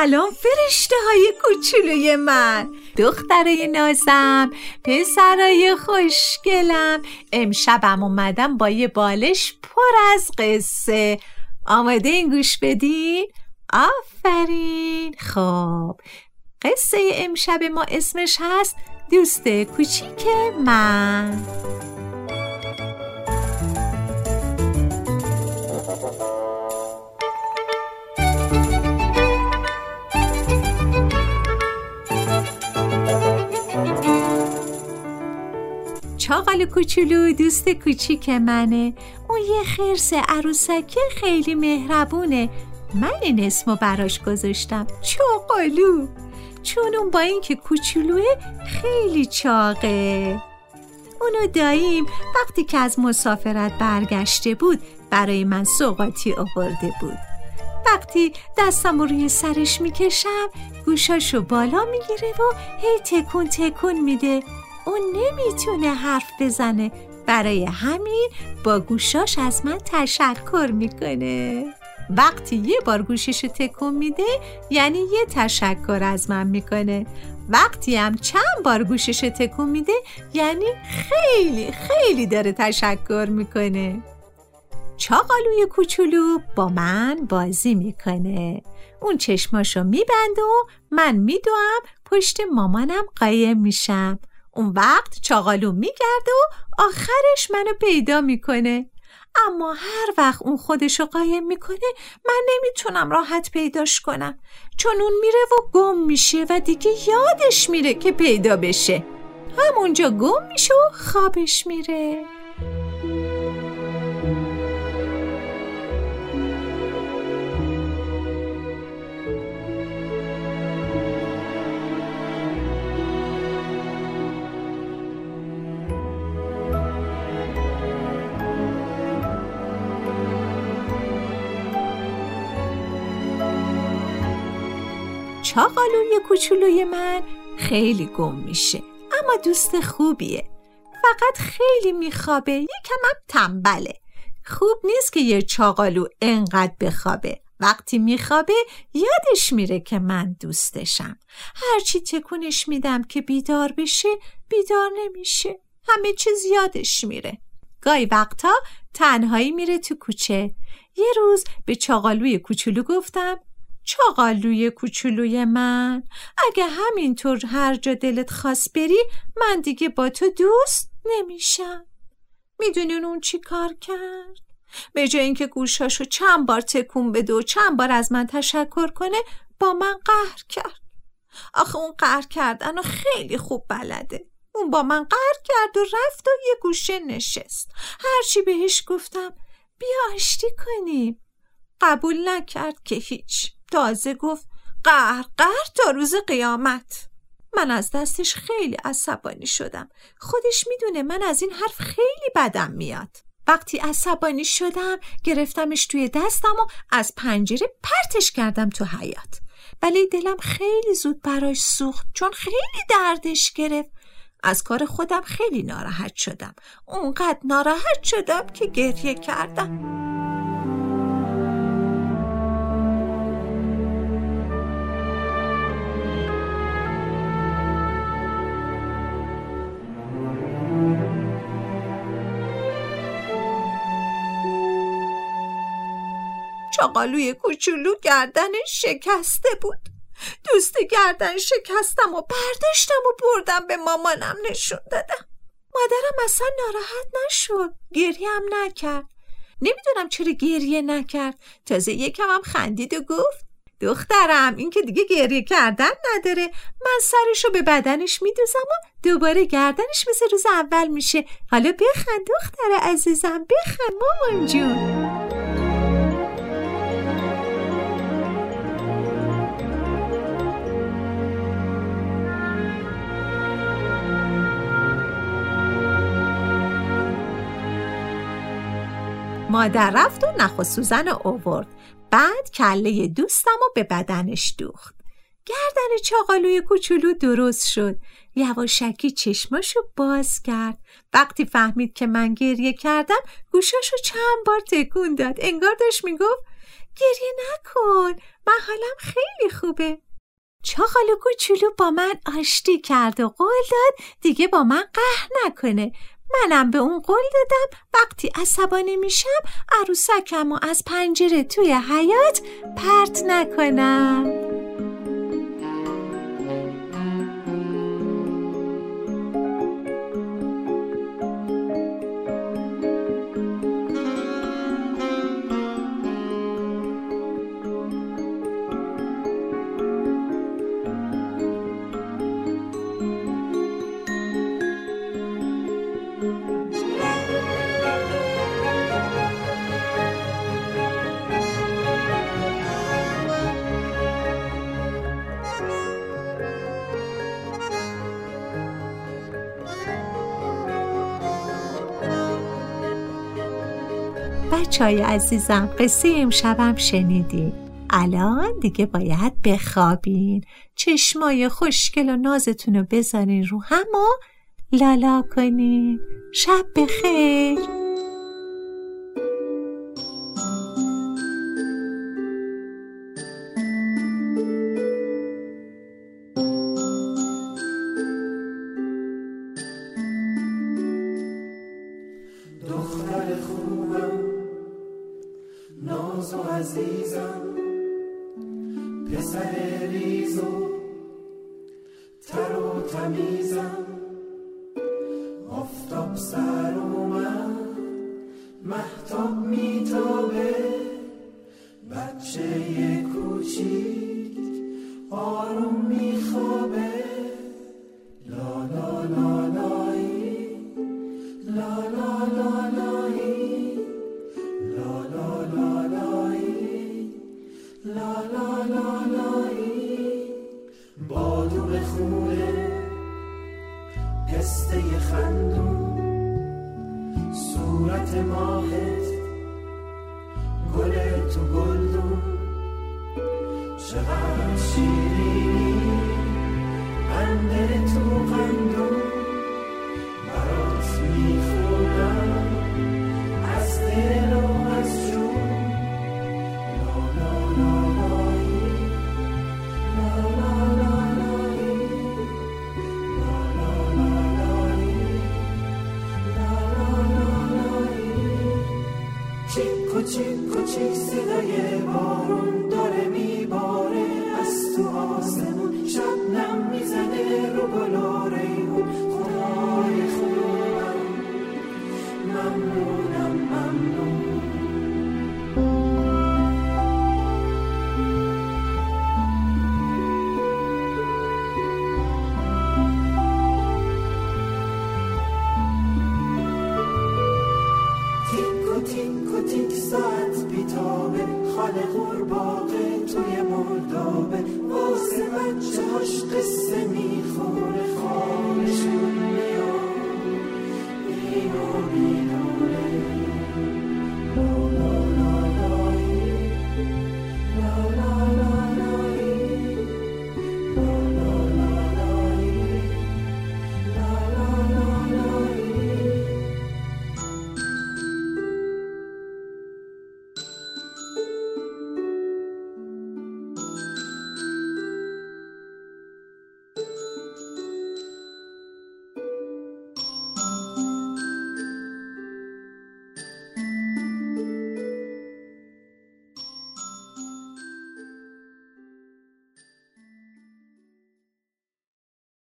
سلام فرشته های کوچولوی من. دخترای نازم پسرای خوشگلم. امشبم اومدم با یه بالش پر از قصه. آماده این گوش بدین؟ آفرین. خب قصه امشب ما اسمش هست دوست کوچیک من. چاقال کوچولو دوست کوچیک منه. اون یه خرس عروسکی خیلی مهربونه. من این اسمو براش گذاشتم. چاقالو چون اون با اینکه کوچولوه خیلی چاقه اونو داییم. وقتی که از مسافرت برگشته بود برای من سوقاتی آورده بود. وقتی دستم روی سرش می‌کشم گوشاشو بالا می‌گیره و هی تکون تکون میده. اون نمی‌تونه حرف بزنه. برای همین با گوشاش از من تشکر می‌کنه. وقتی یه بار گوشش تکون میده یعنی یه تشکر از من می‌کنه. وقتی هم چند بار گوشش تکون میده یعنی خیلی خیلی داره تشکر می‌کنه. چاقالوی کوچولو با من بازی می‌کنه. اون چشماشو میبنده و من میدوم پشت مامانم قایم میشم. اون وقت چاقالو میگرده و آخرش منو پیدا می‌کنه. اما هر وقت اون خودشو قایم می‌کنه من نمی‌تونم راحت پیداش کنم. چون اون میره و گم میشه و دیگه یادش میره که پیدا بشه. همونجا گم میشه و خوابش میره. چاقالوی کوچولوی من خیلی گم میشه. اما دوست خوبیه. فقط خیلی میخوابه. یکم هم تنبله. خوب نیست که یه چاقالو انقدر بخوابه. وقتی میخوابه یادش میره که من دوستشم. هرچی تکونش میدم که بیدار بشه بیدار نمیشه. همه چیز یادش میره. گاهی وقتا تنهایی میره تو کوچه. یه روز به چاقالوی کوچولو گفتم چاقالوی کوچولوی من. اگه همینطور هر جا دلت خواست بری من دیگه با تو دوست نمیشم. می‌دونین اون چی کار کرد؟ به جای اینکه گوشاشو چند بار تکون بده و چند بار از من تشکر کنه با من قهر کرد. آخه اون قهر کردن و خیلی خوب بلده. اون با من قهر کرد و رفت و یه گوشه نشست. هرچی بهش گفتم بیا آشتی کنیم. قبول نکرد که هیچ. تازه گفت قهر قهر تا روز قیامت. من از دستش خیلی عصبانی شدم. خودش می‌دونه من از این حرف خیلی بدم میاد. وقتی عصبانی شدم گرفتمش توی دستم و از پنجره پرتش کردم تو حیات ولی دلم خیلی زود براش سوخت چون خیلی دردش گرفت. از کار خودم خیلی ناراحت شدم. اونقدر ناراحت شدم که گریه کردم. چاقالوی کوچولو گردنش شکسته بود. دوست گردن شکستم و برداشتم و بردم به مامانم نشون دادم. مادرم اصلا ناراحت نشد. گریه هم نکرد. نمی‌دونم چرا گریه نکرد. تازه یکم هم خندید و گفت دخترم این که دیگه گریه کردن نداره. من سرشو به بدنش میدوزم و دوباره گردنش مثل روز اول میشه. حالا بخند دختر عزیزم بخند مامان جون. مادر رفت و نخ و سوزن اوورد بعد کله دوستم و به بدنش دوخت. گردن چاقالوی کوچولو درست شد. یواشکی چشماشو باز کرد. وقتی فهمید که من گریه کردم گوشاشو چند بار تکون داد. انگار داشت می‌گفت گریه نکن من حالم خیلی خوبه. چاقالو کوچولو با من آشتی کرد و قول داد دیگه با من قهر نکنه. منم به اون قول دادم. وقتی عصبانی میشم عروسکم و از پنجره توی حیات پرت نکنم. بچه های عزیزم قصه امشبم شنیدین. الان دیگه باید بخوابین. چشمای خوشگل و نازتون رو بذارین رو هم و لالا کنین. شب بخیر. تمیزم آفتاب سر اومد محتاب میتابه. بچه کوچیک تو گلدون چقدر شیرینی بنده تو قندون